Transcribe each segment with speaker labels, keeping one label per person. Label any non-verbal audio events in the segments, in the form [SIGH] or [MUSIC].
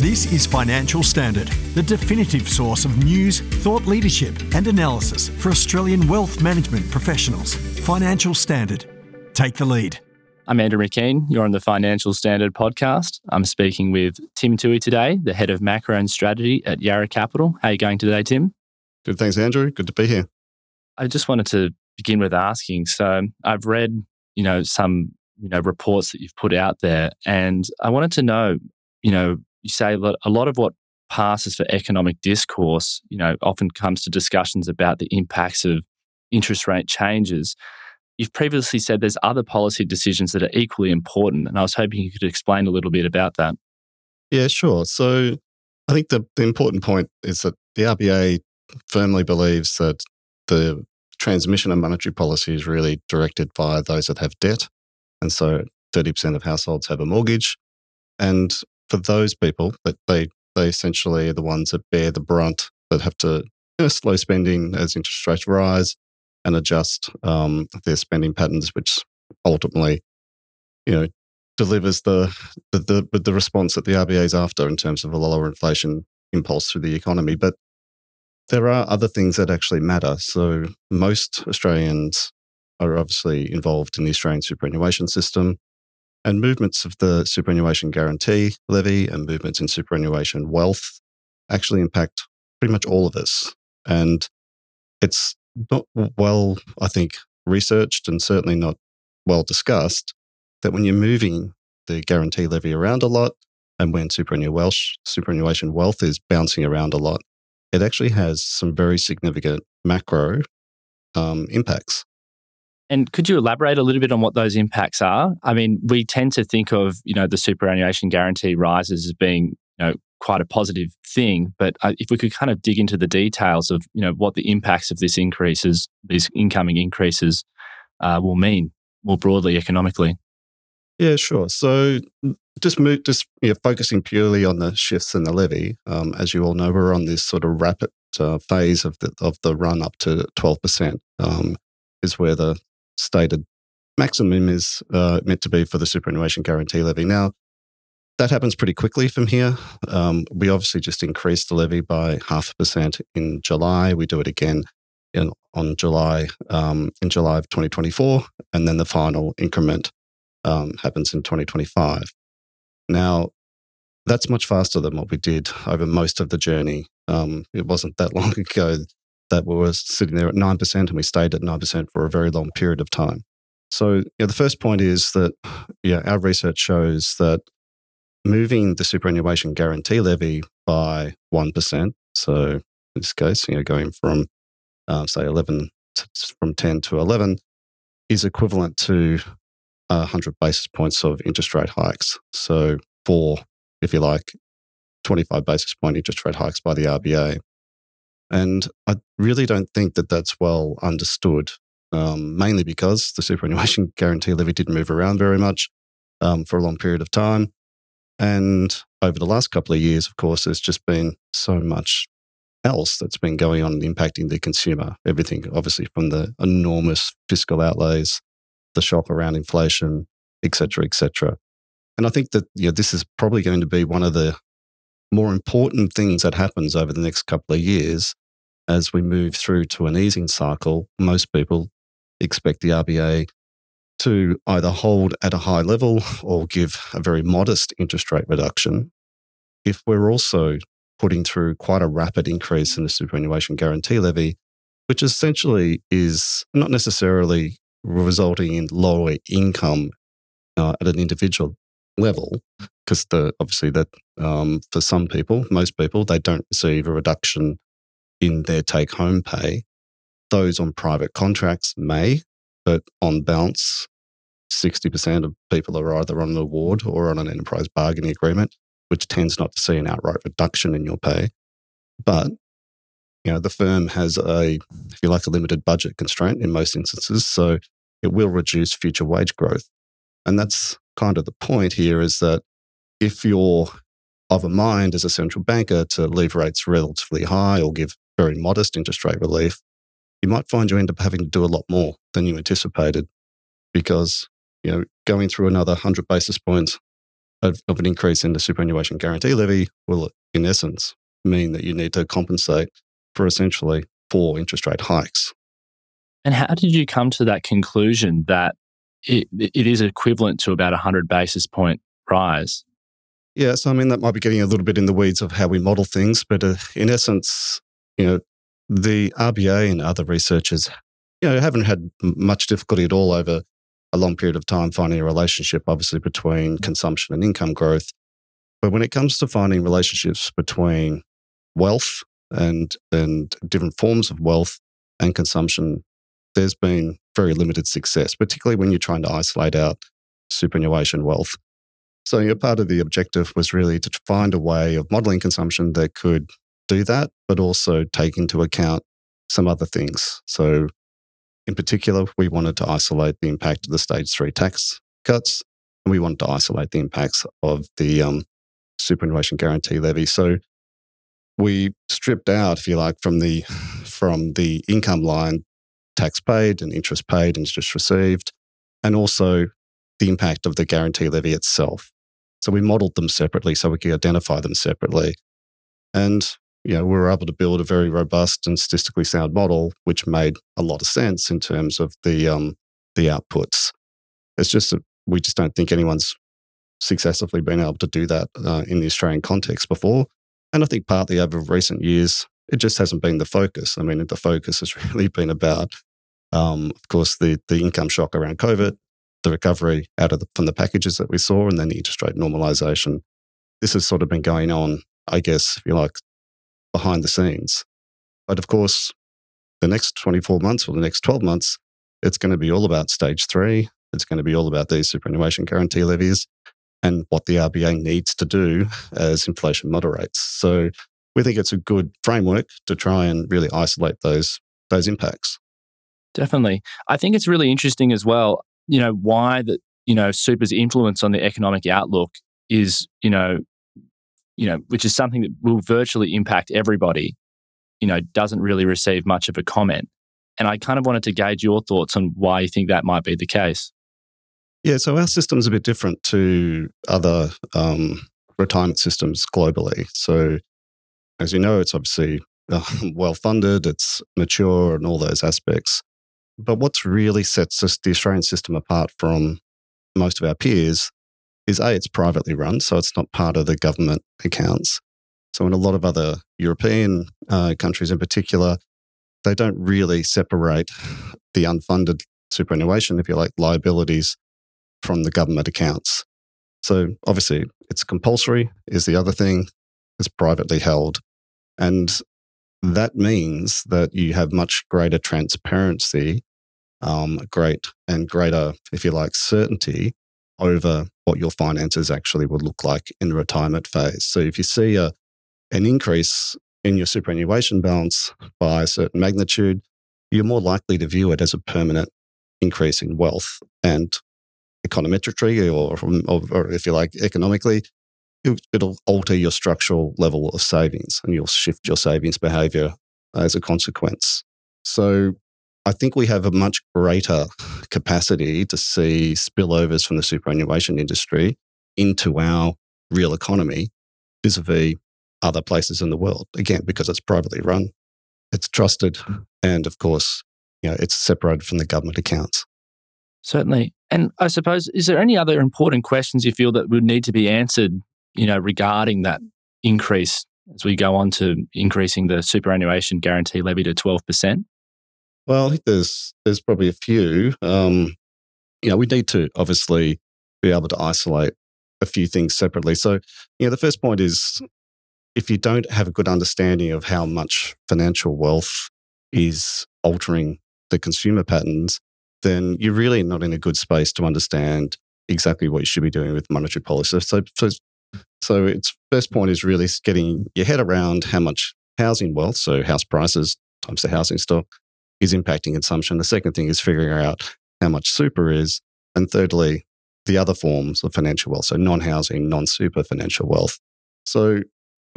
Speaker 1: This is Financial Standard, the definitive source of news, thought leadership, and analysis for Australian wealth management professionals. Financial Standard. Take the lead.
Speaker 2: I'm Andrew McKean. You're on the Financial Standard podcast. I'm speaking with Tim Toohey today, the head of macro and strategy at Yarra Capital. How are you going today, Tim?
Speaker 3: Good, thanks, Andrew. Good to be here.
Speaker 2: I just wanted to begin with asking. So I've read, you know, some you know reports that you've put out there, and I wanted to know, you know, you say that a lot of what passes for economic discourse, you know, often comes to discussions about the impacts of interest rate changes. You've previously said there's other policy decisions that are equally important, and I was hoping you could explain a little bit about that.
Speaker 3: Yeah, sure. So I think the, the important point is that the RBA firmly believes that the transmission of monetary policy is really directed by those that have debt. And so 30% of households have a mortgage. And for those people, that they, they essentially are the ones that bear the brunt that have to you know, slow spending as interest rates rise and adjust um, their spending patterns, which ultimately, you know, delivers the, the the the response that the RBA is after in terms of a lower inflation impulse through the economy. But there are other things that actually matter. So most Australians are obviously involved in the Australian superannuation system. And movements of the superannuation guarantee levy and movements in superannuation wealth actually impact pretty much all of us. And it's not well, I think, researched and certainly not well discussed that when you're moving the guarantee levy around a lot and when superannuation wealth is bouncing around a lot, it actually has some very significant macro um, impacts.
Speaker 2: And could you elaborate a little bit on what those impacts are? I mean, we tend to think of you know the superannuation guarantee rises as being you know quite a positive thing, but uh, if we could kind of dig into the details of you know what the impacts of this increases, these incoming increases, uh, will mean more broadly economically.
Speaker 3: Yeah, sure. So just move, just you know, focusing purely on the shifts in the levy. Um, as you all know, we're on this sort of rapid uh, phase of the of the run up to twelve percent. Um, is where the stated maximum is uh, meant to be for the superannuation guarantee levy. Now, that happens pretty quickly from here. Um, we obviously just increased the levy by half a percent in July. We do it again in, on July um, in July of 2024, and then the final increment um, happens in 2025. Now, that's much faster than what we did over most of the journey. Um, it wasn't that [LAUGHS] long ago that we were sitting there at 9% and we stayed at 9% for a very long period of time. So, the first point is that yeah, our research shows that moving the superannuation guarantee levy by 1%, so in this case, you know, going from, uh, say, 11 to, from 10 to 11, is equivalent to 100 basis points of interest rate hikes. So, for, if you like, 25 basis point interest rate hikes by the RBA. And I really don't think that that's well understood, um, mainly because the superannuation [LAUGHS] guarantee levy didn't move around very much um, for a long period of time. And over the last couple of years, of course, there's just been so much else that's been going on and impacting the consumer. Everything, obviously, from the enormous fiscal outlays, the shock around inflation, et cetera, et cetera. And I think that you know, this is probably going to be one of the more important things that happens over the next couple of years as we move through to an easing cycle. Most people expect the RBA to either hold at a high level or give a very modest interest rate reduction. If we're also putting through quite a rapid increase in the superannuation guarantee levy, which essentially is not necessarily resulting in lower income uh, at an individual level, because obviously that um, for some people, most people, they don't receive a reduction in their take home pay. Those on private contracts may, but on balance, 60% of people are either on an award or on an enterprise bargaining agreement, which tends not to see an outright reduction in your pay. But you know, the firm has a, if you like, a limited budget constraint in most instances. So it will reduce future wage growth. And that's kind of the point here is that if you're of a mind as a central banker to leave rates relatively high or give very modest interest rate relief, you might find you end up having to do a lot more than you anticipated because, you know, going through another 100 basis points of, of an increase in the superannuation guarantee levy will, in essence, mean that you need to compensate for essentially four interest rate hikes.
Speaker 2: And how did you come to that conclusion that it, it is equivalent to about a 100 basis point rise?
Speaker 3: Yeah, so I mean, that might be getting a little bit in the weeds of how we model things, but uh, in essence, you know, the RBA and other researchers, you know, haven't had much difficulty at all over a long period of time finding a relationship, obviously, between mm. consumption and income growth. But when it comes to finding relationships between wealth and and different forms of wealth and consumption, there's been very limited success, particularly when you're trying to isolate out superannuation wealth. So, part of the objective was really to find a way of modeling consumption that could do that, but also take into account some other things. So, in particular, we wanted to isolate the impact of the stage three tax cuts, and we wanted to isolate the impacts of the um, superannuation guarantee levy. So, we stripped out, if you like, from the [LAUGHS] from the income line, tax paid and interest paid and interest received, and also the impact of the guarantee levy itself. So we modeled them separately so we could identify them separately. And you know, we were able to build a very robust and statistically sound model, which made a lot of sense in terms of the um, the outputs. It's just that we just don't think anyone's successfully been able to do that uh, in the Australian context before. And I think partly over recent years, it just hasn't been the focus. I mean, the focus has [LAUGHS] really been about, um, of course, the the income shock around COVID, the recovery out of the, from the packages that we saw, and then the interest rate normalisation. This has sort of been going on, I guess, if you like, behind the scenes. But of course, the next 24 months or the next 12 months, it's going to be all about stage three. It's going to be all about these superannuation guarantee levies and what the RBA needs to do as inflation moderates. So we think it's a good framework to try and really isolate those those impacts.
Speaker 2: Definitely. I think it's really interesting as well you know, why that, you know, super's influence on the economic outlook is, you know, you know, which is something that will virtually impact everybody, you know, doesn't really receive much of a comment. And I kind of wanted to gauge your thoughts on why you think that might be the case.
Speaker 3: Yeah, so our system's a bit different to other um, retirement systems globally. So, as you know, it's obviously uh, [LAUGHS] well funded, it's mature, and all those aspects. But what's really sets us, the Australian system apart from most of our peers is A, it's privately run, so it's not part of the government accounts. So, in a lot of other European uh, countries in particular, they don't really separate the unfunded superannuation, if you like, liabilities from the government accounts. So, obviously, it's compulsory, is the other thing, it's privately held. And that means that you have much greater transparency um, great and greater, if you like, certainty over what your finances actually would look like in the retirement phase. So if you see a, an increase in your superannuation balance by a certain magnitude, you're more likely to view it as a permanent increase in wealth and econometrically or, or, or if you like, economically, it'll alter your structural level of savings and you'll shift your savings behavior as a consequence. So I think we have a much greater capacity to see spillovers from the superannuation industry into our real economy vis a vis other places in the world. Again, because it's privately run, it's trusted, and of course, you know, it's separated from the government accounts.
Speaker 2: Certainly. And I suppose, is there any other important questions you feel that would need to be answered, you know, regarding that increase as we go on to increasing the superannuation guarantee levy to 12%?
Speaker 3: Well, I think there's there's probably a few. Um, you know, we need to obviously be able to isolate a few things separately. So, you know, the first point is if you don't have a good understanding of how much financial wealth is altering the consumer patterns, then you're really not in a good space to understand exactly what you should be doing with monetary policy. So, so, so its first point is really getting your head around how much housing wealth, so house prices times the housing stock, is impacting consumption. The second thing is figuring out how much super is. And thirdly, the other forms of financial wealth, so non housing, non super financial wealth. So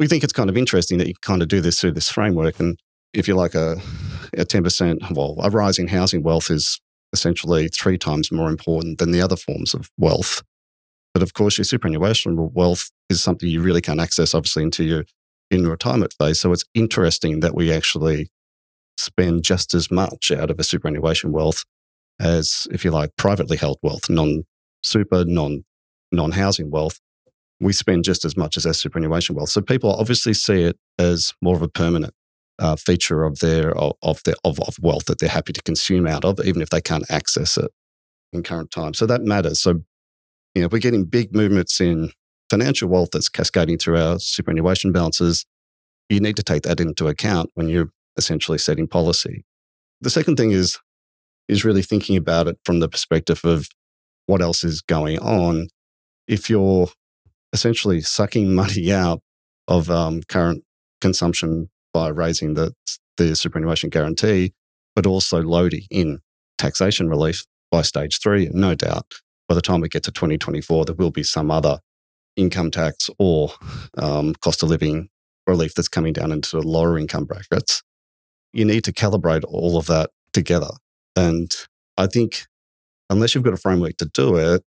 Speaker 3: we think it's kind of interesting that you kind of do this through this framework. And if you like a, a 10%, well, a rising housing wealth is essentially three times more important than the other forms of wealth. But of course, your superannuation wealth is something you really can't access, obviously, until you're in retirement phase. So it's interesting that we actually spend just as much out of a superannuation wealth as, if you like, privately held wealth, non super, non non housing wealth. We spend just as much as our superannuation wealth. So people obviously see it as more of a permanent uh, feature of their of their of, of wealth that they're happy to consume out of, even if they can't access it in current times. So that matters. So you know, we're getting big movements in financial wealth that's cascading through our superannuation balances, you need to take that into account when you're essentially setting policy. The second thing is is really thinking about it from the perspective of what else is going on. If you're essentially sucking [LAUGHS] money out of um, current consumption by raising the, the superannuation guarantee, but also loading in taxation relief by stage three, no doubt by the time we get to 2024, there will be some other income tax or um, cost of living relief that's coming down into lower income brackets. You need to calibrate all of that together. And I think unless you've got a framework to do it,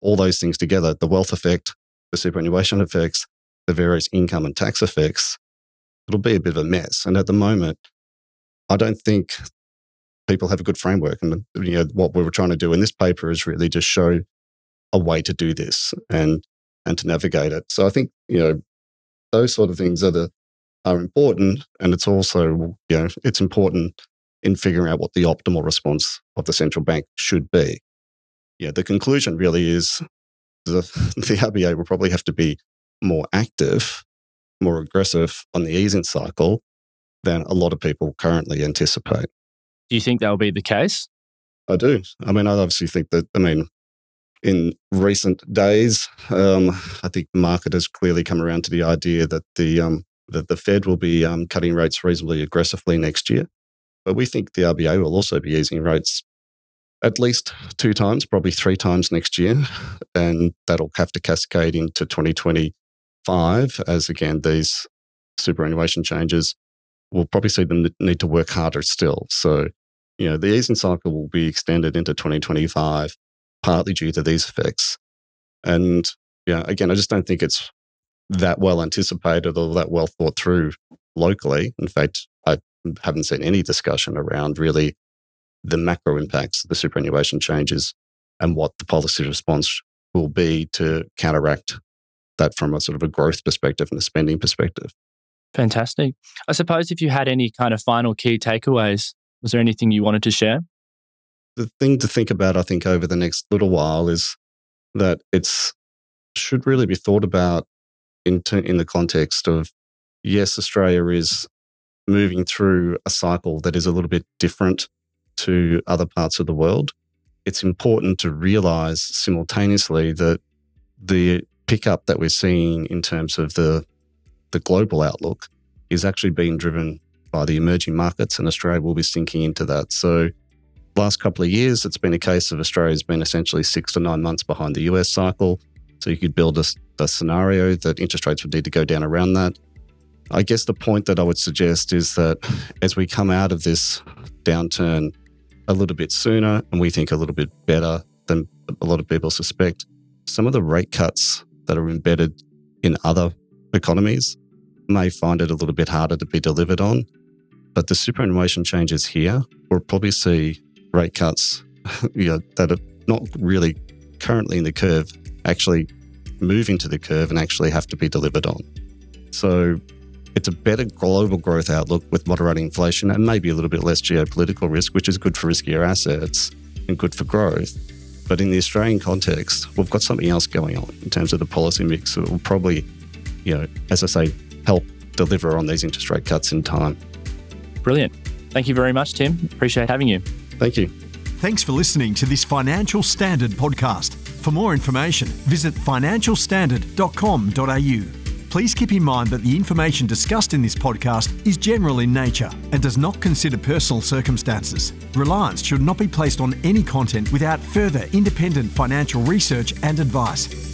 Speaker 3: all those things together, the wealth effect, the superannuation effects, the various income and tax effects, it'll be a bit of a mess. And at the moment, I don't think people have a good framework. And you know, what we were trying to do in this paper is really just show a way to do this and and to navigate it. So I think you know those sort of things are the are important, and it's also you know it's important in figuring out what the optimal response of the central bank should be. Yeah, the conclusion really is the, [LAUGHS] the RBA will probably have to be more active, more aggressive on the easing cycle than a lot of people currently anticipate.
Speaker 2: Do you think that will be the case?
Speaker 3: I do. I mean, I obviously think that, I mean, in recent days, um, I think the market has clearly come around to the idea that the, um, that the Fed will be um, cutting rates reasonably aggressively next year. But we think the RBA will also be easing rates at least two times, probably three times next year. [LAUGHS] And that'll have to cascade into 2025 as, again, these superannuation changes will probably see them need to work harder still. So, you know, the easing cycle will be extended into 2025, partly due to these effects. And, yeah, again, I just don't think it's that well anticipated or that well thought through locally. In fact, I haven't seen any discussion around really the macro impacts of the superannuation changes and what the policy response will be to counteract that from a sort of a growth perspective and a spending perspective.
Speaker 2: Fantastic. I suppose if you had any kind of final key takeaways, was there anything you wanted to share?
Speaker 3: The thing to think about, I think, over the next little while is that it's should really be thought about in, t- in the context of yes, Australia is moving through a cycle that is a little bit different to other parts of the world. It's important to realize simultaneously that the pickup that we're seeing in terms of the the global outlook is actually being driven by the emerging markets, and Australia will be sinking into that. So, last couple of years, it's been a case of Australia's been essentially six to nine months behind the US cycle. So, you could build a, a scenario that interest rates would need to go down around that. I guess the point that I would suggest is that as we come out of this downturn a little bit sooner, and we think a little bit better than a lot of people suspect, some of the rate cuts that are embedded in other economies may find it a little bit harder to be delivered on. But the superannuation changes here, we'll probably see rate cuts [LAUGHS] you know, that are not really currently in the curve actually move into the curve and actually have to be delivered on. So it's a better global growth outlook with moderating inflation and maybe a little bit less geopolitical risk, which is good for riskier assets and good for growth. But in the Australian context, we've got something else going on in terms of the policy mix that will probably, you know, as I say, help deliver on these interest rate cuts in time.
Speaker 2: Brilliant. Thank you very much, Tim. Appreciate having you.
Speaker 3: Thank you.
Speaker 1: Thanks for listening to this Financial Standard podcast. For more information, visit financialstandard.com.au. Please keep in mind that the information discussed in this podcast is general in nature and does not consider personal circumstances. Reliance should not be placed on any content without further independent financial research and advice.